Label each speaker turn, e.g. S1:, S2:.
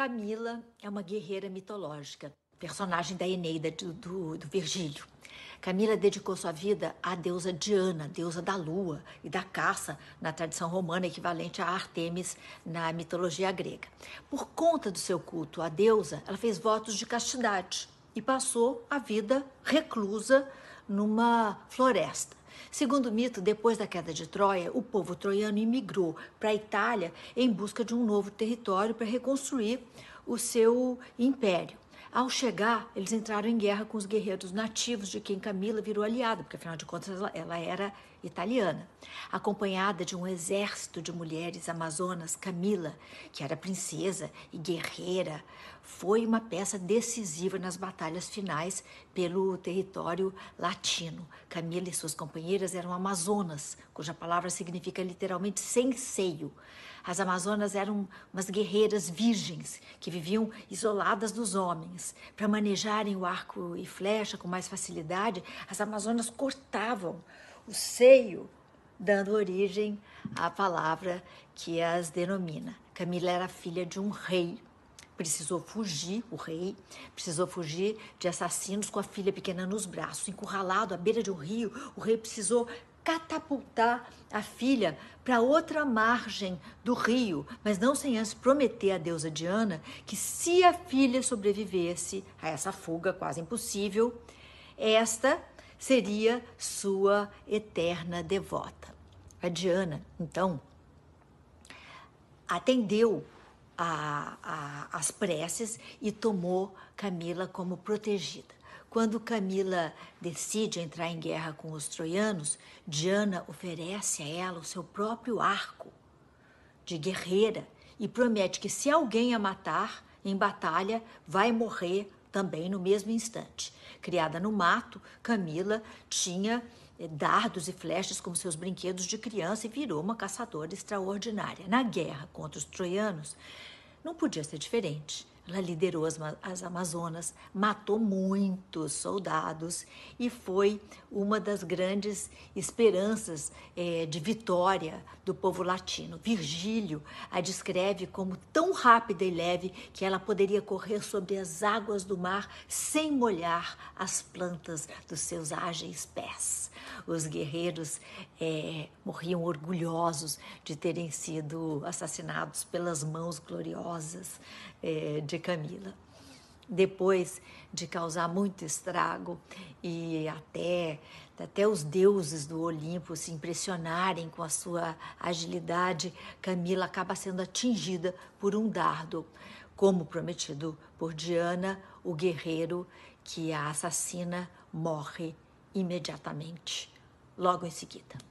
S1: Camila é uma guerreira mitológica, personagem da Eneida do, do, do Virgílio. Camila dedicou sua vida à deusa Diana, deusa da lua e da caça, na tradição romana equivalente a Artemis na mitologia grega. Por conta do seu culto à deusa, ela fez votos de castidade e passou a vida reclusa numa floresta. Segundo o mito, depois da queda de Troia, o povo troiano imigrou para a Itália em busca de um novo território para reconstruir o seu império. Ao chegar, eles entraram em guerra com os guerreiros nativos, de quem Camila virou aliada, porque afinal de contas ela, ela era italiana. Acompanhada de um exército de mulheres amazonas, Camila, que era princesa e guerreira, foi uma peça decisiva nas batalhas finais pelo território latino. Camila e suas companheiras eram amazonas, cuja palavra significa literalmente sem seio. As Amazonas eram umas guerreiras virgens que viviam isoladas dos homens. Para manejarem o arco e flecha com mais facilidade, as Amazonas cortavam o seio, dando origem à palavra que as denomina. Camila era filha de um rei. Precisou fugir, o rei precisou fugir de assassinos com a filha pequena nos braços. Encurralado à beira de um rio, o rei precisou catapultar a filha para outra margem do rio, mas não sem antes prometer à deusa Diana que se a filha sobrevivesse a essa fuga quase impossível, esta seria sua eterna devota. A Diana, então, atendeu a, a, as preces e tomou Camila como protegida. Quando Camila decide entrar em guerra com os troianos, Diana oferece a ela o seu próprio arco de guerreira e promete que se alguém a matar em batalha, vai morrer também no mesmo instante. Criada no mato, Camila tinha eh, dardos e flechas como seus brinquedos de criança e virou uma caçadora extraordinária. Na guerra contra os troianos, não podia ser diferente. Ela liderou as, as Amazonas, matou muitos soldados e foi uma das grandes esperanças é, de vitória do povo latino. Virgílio a descreve como tão rápida e leve que ela poderia correr sobre as águas do mar sem molhar as plantas dos seus ágeis pés. Os guerreiros é, morriam orgulhosos de terem sido assassinados pelas mãos gloriosas é, de Camila. Depois de causar muito estrago e até, até os deuses do Olimpo se impressionarem com a sua agilidade, Camila acaba sendo atingida por um dardo, como prometido por Diana, o guerreiro que a assassina morre imediatamente, logo em seguida.